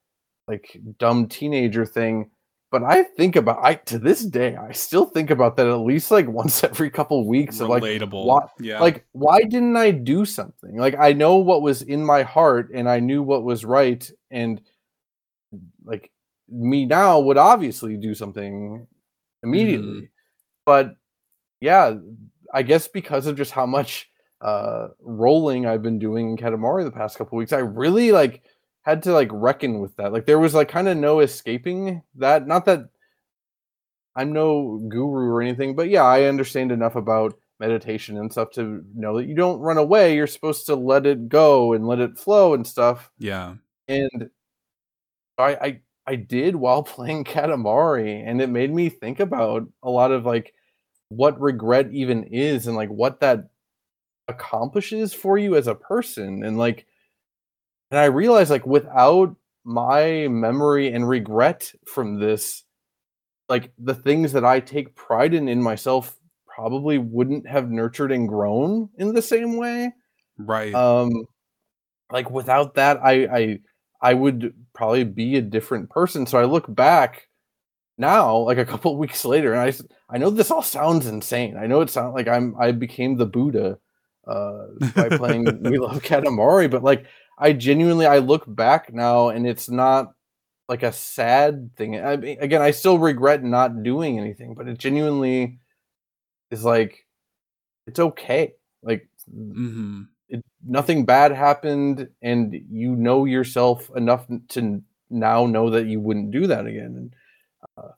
like dumb teenager thing. But I think about I to this day I still think about that at least like once every couple weeks of like Relatable. why, yeah. like why didn't I do something? Like I know what was in my heart and I knew what was right and like me now would obviously do something immediately. Mhm. But yeah, I guess because of just how much uh rolling I've been doing in Katamari the past couple weeks, I really like had to like reckon with that. Like there was like kind of no escaping that. Not that I'm no guru or anything, but yeah, I understand enough about meditation and stuff to know that you don't run away. You're supposed to let it go and let it flow and stuff. yeah. And I I I did while playing Katamari, and it made me think about a lot of like what regret even is and like what that accomplishes for you as a person and like and I realized like without my memory and regret from this like the things that I take pride in in myself probably wouldn't have nurtured and grown in the same way. Right. um like without that i i i would probably be a different person. So i look back now like a couple weeks later and I I know this all sounds insane. I know it sounds like i'm i became the buddha uh by playing we love katamari but like i genuinely i look back now and it's not like a sad thing. I mean, again i still regret not doing anything but it genuinely is like it's okay. Like hmm it, nothing bad happened and you know yourself enough to now know that you wouldn't do that again. And uh,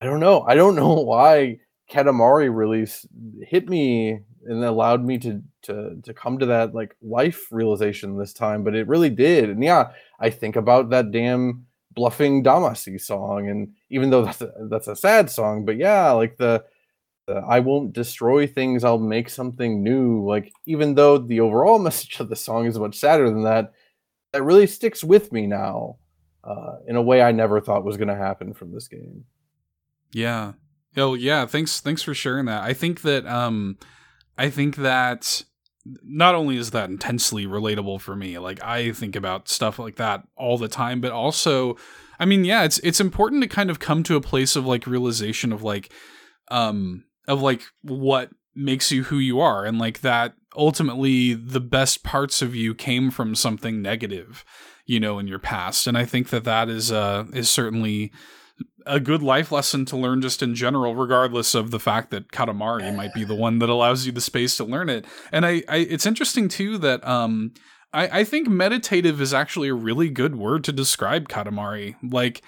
i don't know. I don't know why katamari release hit me and allowed me to to to come to that like life realization this time but it really did and yeah i think about that damn Bluffing Damacy song and even though that's a, that's a sad song but yeah like the uh, I won't destroy things. I'll make something new. Like even though the overall message of the song is much sadder than that, that really sticks with me now uh, in a way I never thought was going to happen from this game. Yeah. Oh yeah, thanks thanks for sharing that. I think that um I think that not only is that intensely relatable for me, like I think about stuff like that all the time, but also I mean, yeah, it's it's important to kind of come to a place of like realization of like um of like what makes you who you are and like that ultimately the best parts of you came from something negative you know in your past and i think that that is uh is certainly a good life lesson to learn just in general, regardless of the fact that Katamari might be the one that allows you the space to learn it. And I, I it's interesting too that um I, I think meditative is actually a really good word to describe Katamari. Like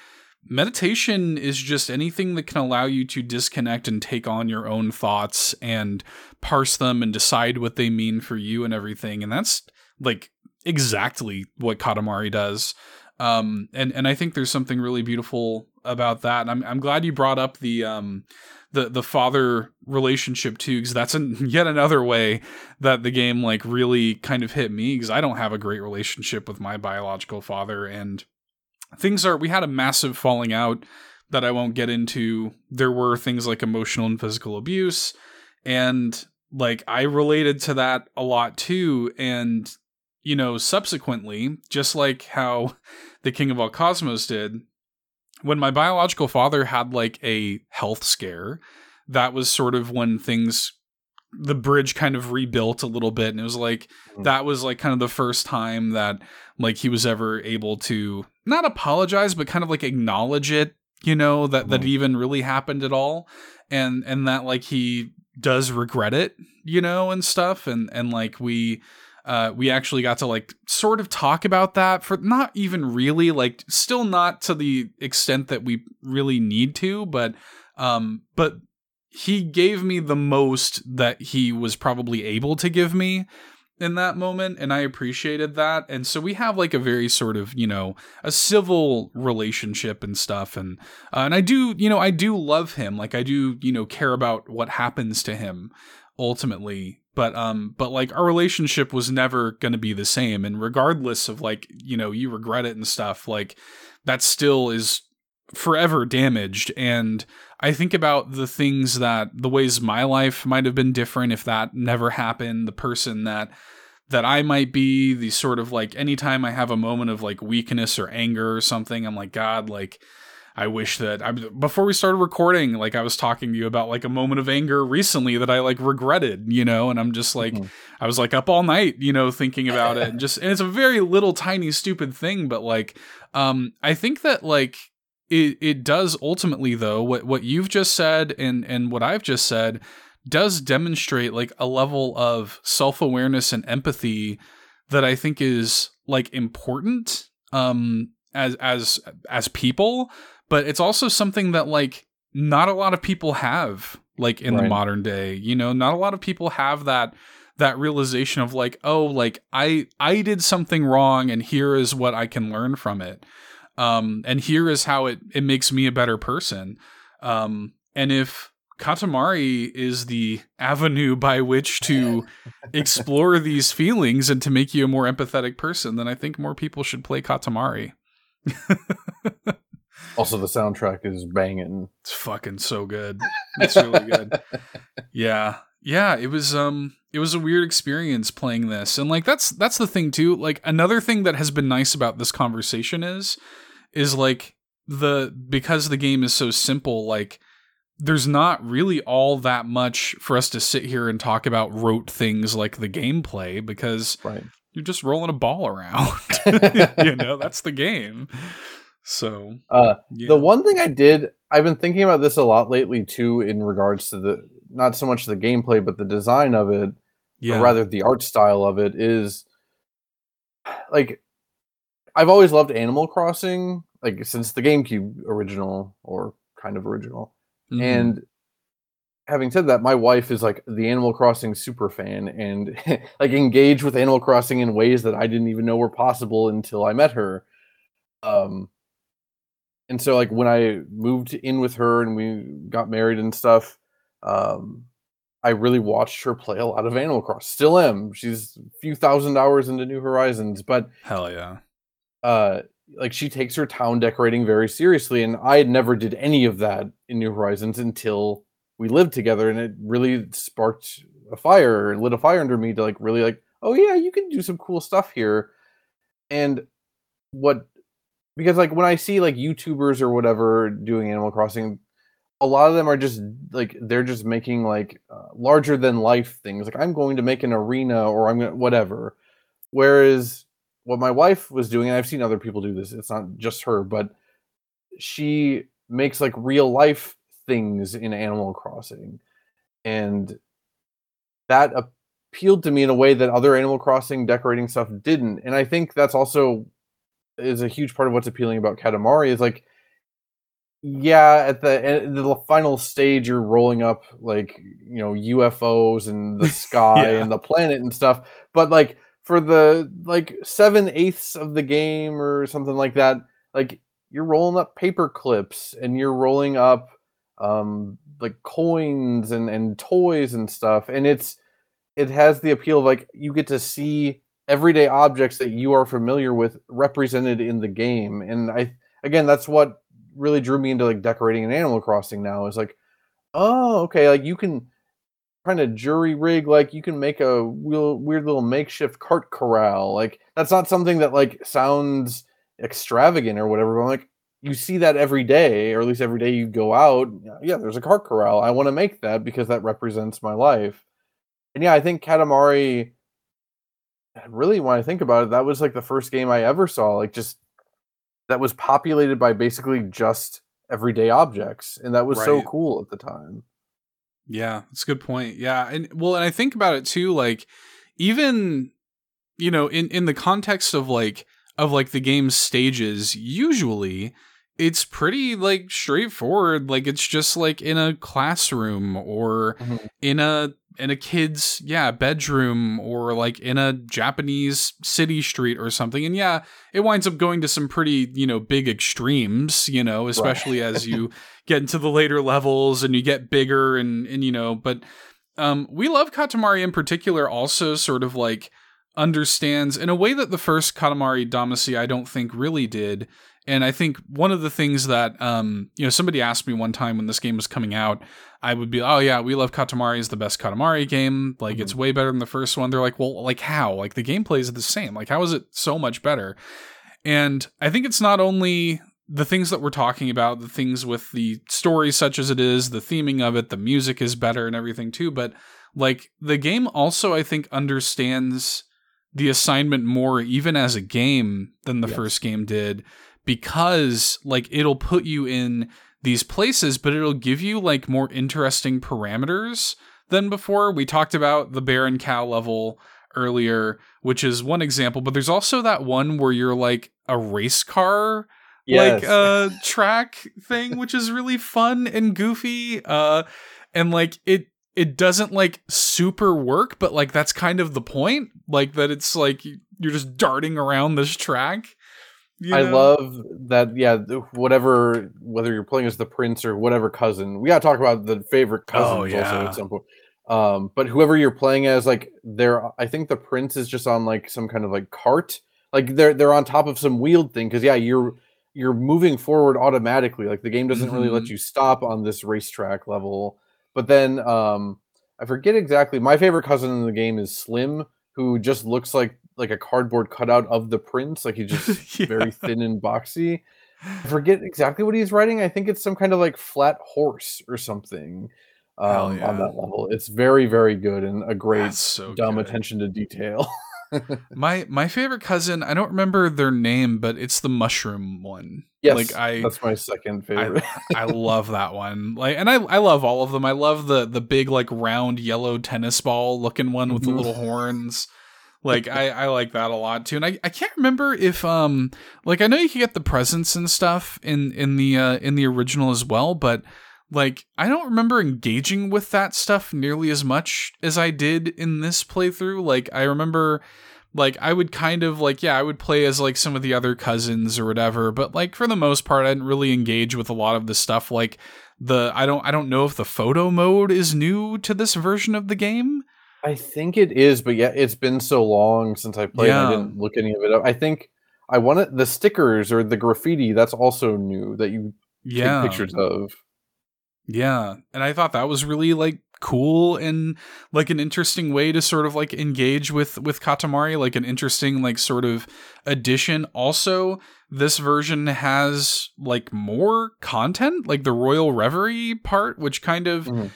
meditation is just anything that can allow you to disconnect and take on your own thoughts and parse them and decide what they mean for you and everything. And that's like exactly what Katamari does. Um, and and I think there's something really beautiful about that. And I'm I'm glad you brought up the um the the father relationship too, because that's an, yet another way that the game like really kind of hit me because I don't have a great relationship with my biological father, and things are we had a massive falling out that I won't get into. There were things like emotional and physical abuse, and like I related to that a lot too, and you know subsequently, just like how the King of All Cosmos did, when my biological father had like a health scare, that was sort of when things the bridge kind of rebuilt a little bit and it was like Mm. that was like kind of the first time that like he was ever able to not apologize but kind of like acknowledge it you know that that Mhm. even really happened at all and and that like he does regret it you know and stuff and and like we uh, we actually got to like sort of talk about that for not even really like still not to the extent that we really need to but um but he gave me the most that he was probably able to give me in that moment and I appreciated that and so we have like a very sort of you know a civil relationship and stuff and uh, and I do you know I do love him like I do you know care about what happens to him ultimately but um but like our relationship was never going to be the same and regardless of like you know you regret it and stuff like that still is forever damaged and i think about the things that the ways my life might have been different if that never happened the person that that i might be the sort of like anytime i have a moment of like weakness or anger or something i'm like god like I wish that I before we started recording, like I was talking to you about like a moment of anger recently that I like regretted, you know, and I'm just like mm-hmm. I was like up all night, you know, thinking about it and just and it's a very little tiny stupid thing, but like um I think that like it it does ultimately though what what you've just said and and what I've just said does demonstrate like a level of self-awareness and empathy that I think is like important um as as as people but it's also something that like not a lot of people have like in right. the modern day you know? Not a lot of people have that that realization of like oh like i i did something wrong and here is what i can learn from it. Um and here is how it it makes me a better person. Um and if katamari is the avenue by which to explore these feelings and to make you a more empathetic person then i think more people should play katamari also, the soundtrack is banging. It's fucking so good. It's really good. yeah, yeah. It was um, it was a weird experience playing this, and like that's that's the thing too. Like another thing that has been nice about this conversation is, is like the because the game is so simple. Like there's not really all that much for us to sit here and talk about rote things like the gameplay because right you're just rolling a ball around. you know, that's the game. So, uh, yeah. the one thing I did, I've been thinking about this a lot lately too, in regards to the not so much the gameplay, but the design of it, yeah. or rather the art style of it, is like I've always loved Animal Crossing, like since the GameCube original or kind of original, mm-hmm. and having said that, my wife is like the Animal Crossing super fan and like engaged with Animal Crossing in ways that I didn't even know were possible until I met her. Um, and so like when I moved in with her and we got married and stuff, um, I really watched her play a lot of Animal Crossing. Still am. She's a few thousand hours into New Horizons, but hell yeah. Uh, like she takes her town decorating very seriously, and I had never did any of that in New Horizons until we lived together and it really sparked a fire lit a fire under me to like really like oh yeah you can do some cool stuff here and what because like when i see like youtubers or whatever doing animal crossing a lot of them are just like they're just making like uh, larger than life things like i'm going to make an arena or i'm going to whatever whereas what my wife was doing and i've seen other people do this it's not just her but she makes like real life things in Animal Crossing. And that appealed to me in a way that other Animal Crossing decorating stuff didn't. And I think that's also is a huge part of what's appealing about Katamari is like yeah, at the the final stage you're rolling up like, you know, UFOs and the sky yeah. and the planet and stuff, but like for the like seven eighths of the game or something like that, like you're rolling up paper clips and you're rolling up um, like coins and and toys and stuff, and it's it has the appeal of like you get to see everyday objects that you are familiar with represented in the game, and I again that's what really drew me into like decorating an Animal Crossing now is like, oh okay, like you can kind of jury rig like you can make a weird little makeshift cart corral like that's not something that like sounds extravagant or whatever but I'm like you see that every day, or at least every day you go out. Yeah, there's a cart corral. I want to make that because that represents my life. And yeah, I think Katamari. Really, when I think about it, that was like the first game I ever saw. Like just that was populated by basically just everyday objects, and that was right. so cool at the time. Yeah, that's a good point. Yeah, and well, and I think about it too. Like even you know, in in the context of like of like the game's stages, usually it's pretty like straightforward like it's just like in a classroom or mm-hmm. in a in a kid's yeah bedroom or like in a japanese city street or something and yeah it winds up going to some pretty you know big extremes you know especially right. as you get into the later levels and you get bigger and and you know but um we love katamari in particular also sort of like understands in a way that the first katamari damacy i don't think really did and I think one of the things that um, you know somebody asked me one time when this game was coming out, I would be, oh yeah, we love Katamari is the best Katamari game. Like mm-hmm. it's way better than the first one. They're like, well, like how? Like the gameplay is the same. Like how is it so much better? And I think it's not only the things that we're talking about, the things with the story such as it is, the theming of it, the music is better and everything too, but like the game also I think understands the assignment more even as a game than the yes. first game did because like it'll put you in these places but it'll give you like more interesting parameters than before. We talked about the bear and cow level earlier, which is one example, but there's also that one where you're like a race car yes. like uh track thing which is really fun and goofy uh and like it it doesn't like super work but like that's kind of the point like that it's like you're just darting around this track you know? I love that. Yeah, whatever, whether you're playing as the prince or whatever cousin, we gotta talk about the favorite cousins oh, yeah. also at some point. Um, but whoever you're playing as, like, they're, I think the prince is just on like some kind of like cart, like they're they're on top of some wheeled thing because yeah, you're you're moving forward automatically. Like the game doesn't mm-hmm. really let mm-hmm. you stop on this racetrack level. But then um, I forget exactly. My favorite cousin in the game is Slim, who just looks like like a cardboard cutout of the prince. Like he's just yeah. very thin and boxy. I forget exactly what he's riding. I think it's some kind of like flat horse or something um, yeah. on that level. It's very, very good and a great so dumb good. attention to detail. my my favorite cousin, I don't remember their name, but it's the mushroom one. Yes, like I that's my second favorite. I, I love that one. Like, and I I love all of them. I love the the big like round yellow tennis ball looking one with mm-hmm. the little horns. Like I, I like that a lot too. And I, I can't remember if um like I know you can get the presents and stuff in in the uh in the original as well, but like I don't remember engaging with that stuff nearly as much as I did in this playthrough. Like I remember like I would kind of like yeah, I would play as like some of the other cousins or whatever, but like for the most part I didn't really engage with a lot of the stuff like the I don't I don't know if the photo mode is new to this version of the game. I think it is, but yeah, it's been so long since I played. Yeah. I didn't look any of it up. I think I wanted the stickers or the graffiti. That's also new that you yeah. take pictures of. Yeah, and I thought that was really like cool and like an interesting way to sort of like engage with with Katamari, like an interesting like sort of addition. Also, this version has like more content, like the Royal Reverie part, which kind of mm-hmm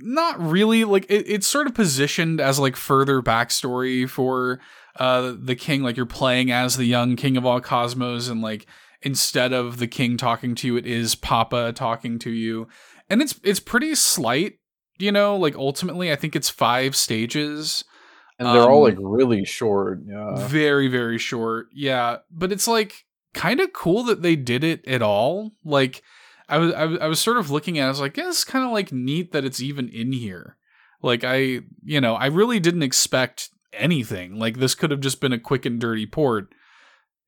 not really like it, it's sort of positioned as like further backstory for uh the king like you're playing as the young king of all cosmos and like instead of the king talking to you it is papa talking to you. And it's it's pretty slight you know like ultimately i think it's five stages. And they're um, all like really short yeah. very very short yeah. But it's like kind of cool that they did it at all. Like I was, I was I was sort of looking at. it, I was like, yeah, it's kind of like neat that it's even in here. Like I, you know, I really didn't expect anything. Like this could have just been a quick and dirty port,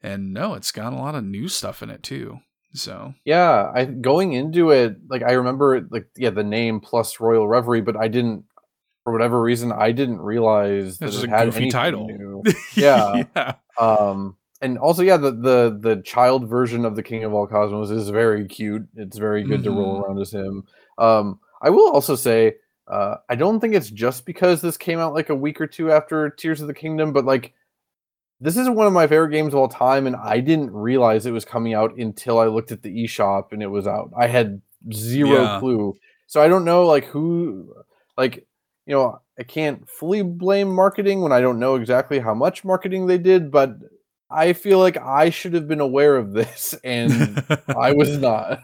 and no, it's got a lot of new stuff in it too. So yeah, I going into it, like I remember, like yeah, the name plus Royal Reverie, but I didn't, for whatever reason, I didn't realize that it had a new title. yeah. yeah. Um, and also yeah the, the the child version of the king of all cosmos is very cute it's very good mm-hmm. to roll mm-hmm. around as him um i will also say uh i don't think it's just because this came out like a week or two after tears of the kingdom but like this is one of my favorite games of all time and i didn't realize it was coming out until i looked at the eShop and it was out i had zero yeah. clue so i don't know like who like you know i can't fully blame marketing when i don't know exactly how much marketing they did but I feel like I should have been aware of this, and I was not.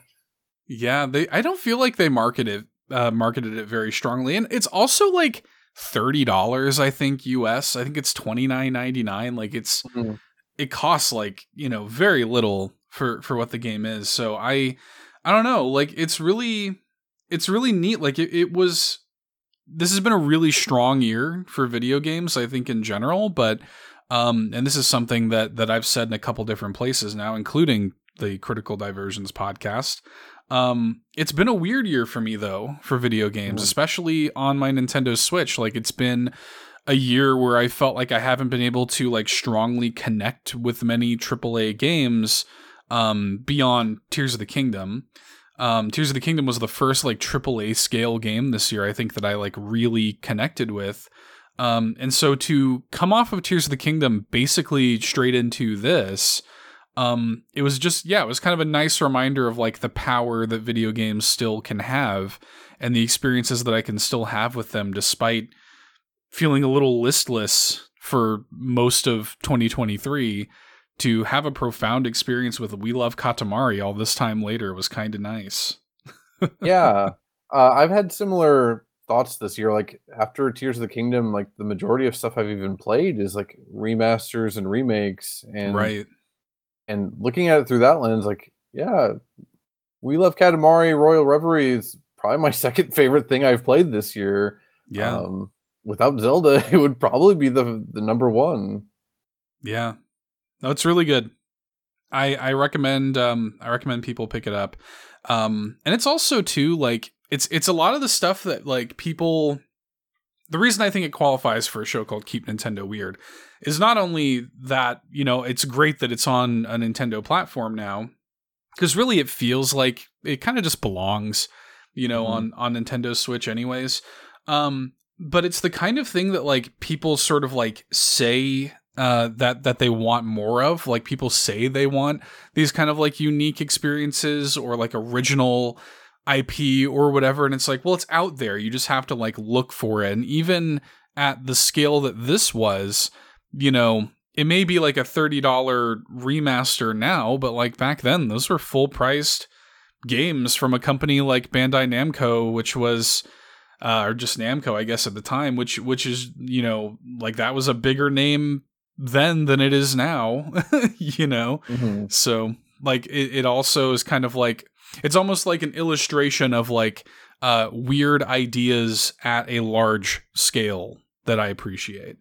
Yeah, they. I don't feel like they marketed uh, marketed it very strongly, and it's also like thirty dollars. I think U.S. I think it's twenty nine ninety nine. Like it's mm-hmm. it costs like you know very little for for what the game is. So I I don't know. Like it's really it's really neat. Like it, it was. This has been a really strong year for video games. I think in general, but um, and this is something that that I've said in a couple different places now, including the Critical Diversions podcast. Um, it's been a weird year for me though for video games, mm. especially on my Nintendo Switch. Like it's been a year where I felt like I haven't been able to like strongly connect with many AAA games um, beyond Tears of the Kingdom. Um, Tears of the Kingdom was the first like AAA scale game this year. I think that I like really connected with. Um, and so to come off of Tears of the Kingdom basically straight into this, um, it was just yeah, it was kind of a nice reminder of like the power that video games still can have, and the experiences that I can still have with them, despite feeling a little listless for most of 2023. To have a profound experience with We Love Katamari all this time later was kind of nice. yeah, uh, I've had similar thoughts this year. Like after Tears of the Kingdom, like the majority of stuff I've even played is like remasters and remakes, and right and looking at it through that lens, like, yeah, we love Katamari Royal Reverie is probably my second favorite thing I've played this year. Yeah. Um, without Zelda, it would probably be the the number one. Yeah. No, really good. I I recommend um I recommend people pick it up. Um and it's also too like it's it's a lot of the stuff that like people the reason I think it qualifies for a show called Keep Nintendo Weird is not only that, you know, it's great that it's on a Nintendo platform now, because really it feels like it kind of just belongs, you know, mm-hmm. on on Nintendo Switch anyways. Um, but it's the kind of thing that like people sort of like say uh, that that they want more of. Like people say they want these kind of like unique experiences or like original IP or whatever, and it's like, well, it's out there. You just have to like look for it. And even at the scale that this was, you know, it may be like a $30 remaster now, but like back then, those were full priced games from a company like Bandai Namco, which was uh, or just Namco, I guess, at the time, which which is you know like that was a bigger name then than it is now, you know. Mm-hmm. So like it, it also is kind of like it's almost like an illustration of like uh, weird ideas at a large scale that I appreciate.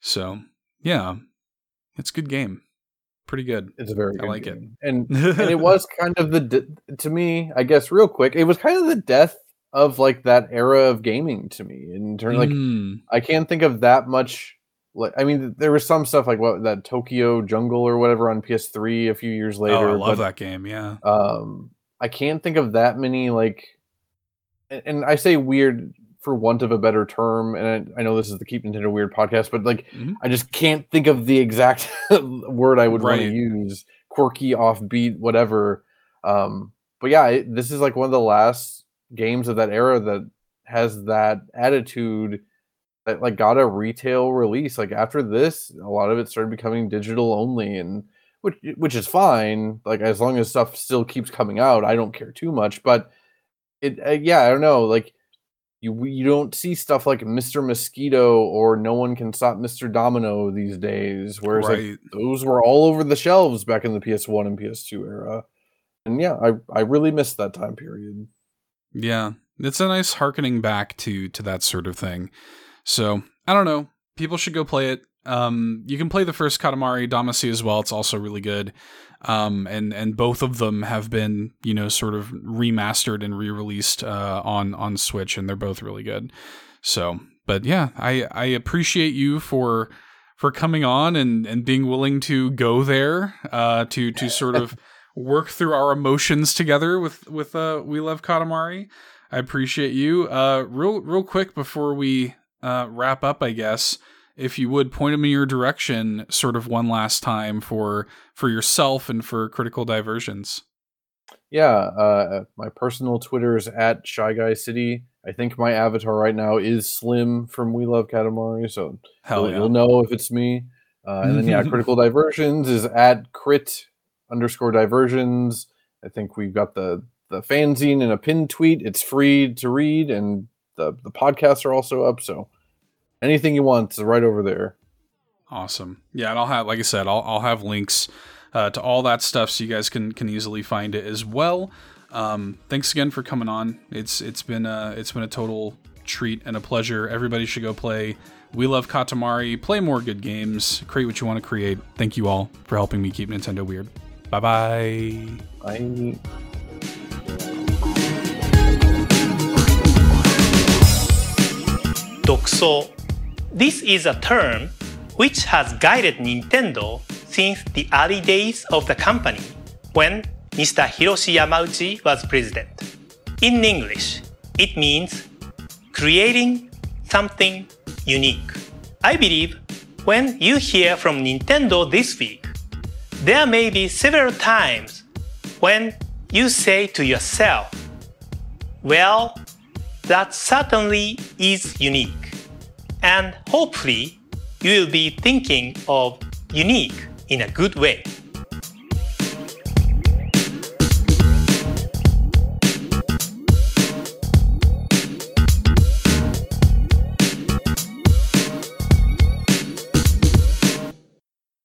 So yeah, it's a good game. Pretty good. It's a very I like game. it. And and it was kind of the de- to me, I guess real quick, it was kind of the death of like that era of gaming to me. In terms like mm. I can't think of that much like I mean there was some stuff like what that Tokyo Jungle or whatever on PS3 a few years later. Oh, I love but, that game, yeah. Um I can't think of that many like and I say weird for want of a better term, and I, I, know this is the Keep Nintendo Weird podcast, but like mm-hmm. I just can't think of the exact word I would right. want to use. Quirky, offbeat, whatever. Um, but yeah, it, this is like one of the last games of that era that has that attitude that like got a retail release. Like after this, a lot of it started becoming digital only, and which which is fine. Like as long as stuff still keeps coming out, I don't care too much. But it, uh, yeah, I don't know, like you you don't see stuff like Mr. Mosquito or No One Can Stop Mr. Domino these days. Whereas right. like, those were all over the shelves back in the PS1 and PS2 era. And yeah, I I really missed that time period. Yeah. It's a nice harkening back to to that sort of thing. So I don't know. People should go play it. Um, you can play the first Katamari Damacy as well. It's also really good. Um, and and both of them have been you know sort of remastered and re-released uh, on on Switch, and they're both really good. So, but yeah, I I appreciate you for for coming on and and being willing to go there uh, to to sort of work through our emotions together with with uh, we love Katamari. I appreciate you. Uh, real real quick before we uh, wrap up, I guess if you would point them in your direction sort of one last time for for yourself and for critical diversions. Yeah uh, my personal twitter is at shy guy city. I think my avatar right now is slim from we love katamari so Hell you'll, yeah. you'll know if it's me. Uh, and then yeah critical diversions is at crit underscore diversions. I think we've got the the fanzine and a pin tweet. It's free to read and the the podcasts are also up so anything you want is right over there. Awesome. Yeah, and I'll have, like I said, I'll, I'll have links uh, to all that stuff so you guys can can easily find it as well. Um, thanks again for coming on. It's it's been a, it's been a total treat and a pleasure. Everybody should go play. We love Katamari. Play more good games. Create what you want to create. Thank you all for helping me keep Nintendo weird. Bye-bye. Bye. Dokuso this is a term which has guided Nintendo since the early days of the company when Mr. Hiroshi Yamauchi was president. In English, it means creating something unique. I believe when you hear from Nintendo this week, there may be several times when you say to yourself, Well, that certainly is unique. And hopefully, you will be thinking of unique in a good way.